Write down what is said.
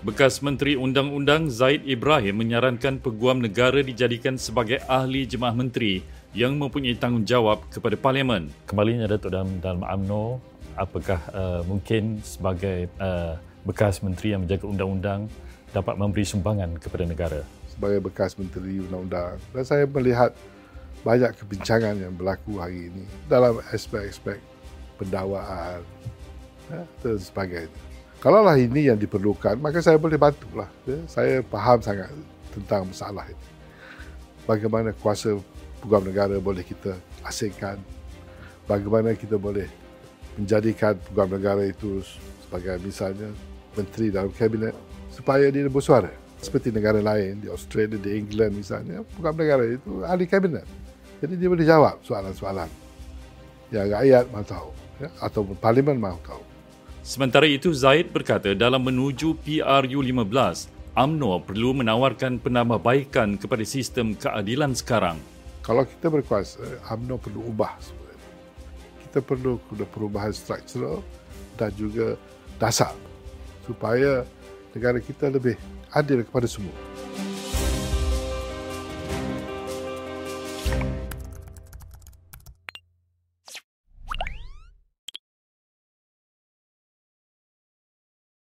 Bekas Menteri Undang-Undang Zaid Ibrahim menyarankan peguam negara dijadikan sebagai ahli jemaah menteri yang mempunyai tanggungjawab kepada Parlimen. Kembalinya Datuk dalam, dalam UMNO, apakah uh, mungkin sebagai uh, bekas menteri yang menjaga undang-undang dapat memberi sumbangan kepada negara? Sebagai bekas menteri undang-undang dan saya melihat banyak kebincangan yang berlaku hari ini dalam aspek-aspek pendakwaan ya, dan sebagainya. Kalaulah ini yang diperlukan, maka saya boleh bantulah. Ya. Saya faham sangat tentang masalah ini. Bagaimana kuasa peguam negara boleh kita asingkan. Bagaimana kita boleh menjadikan peguam negara itu sebagai misalnya menteri dalam kabinet supaya dia bersuara. Seperti negara lain, di Australia, di England misalnya, peguam negara itu ahli kabinet. Jadi dia boleh jawab soalan-soalan yang rakyat mahu tahu ya, atau parlimen mahu tahu. Sementara itu, Zaid berkata dalam menuju PRU15, UMNO perlu menawarkan penambahbaikan kepada sistem keadilan sekarang. Kalau kita berkuasa, UMNO perlu ubah sebenarnya. Kita perlu perubahan struktural dan juga dasar supaya negara kita lebih adil kepada semua.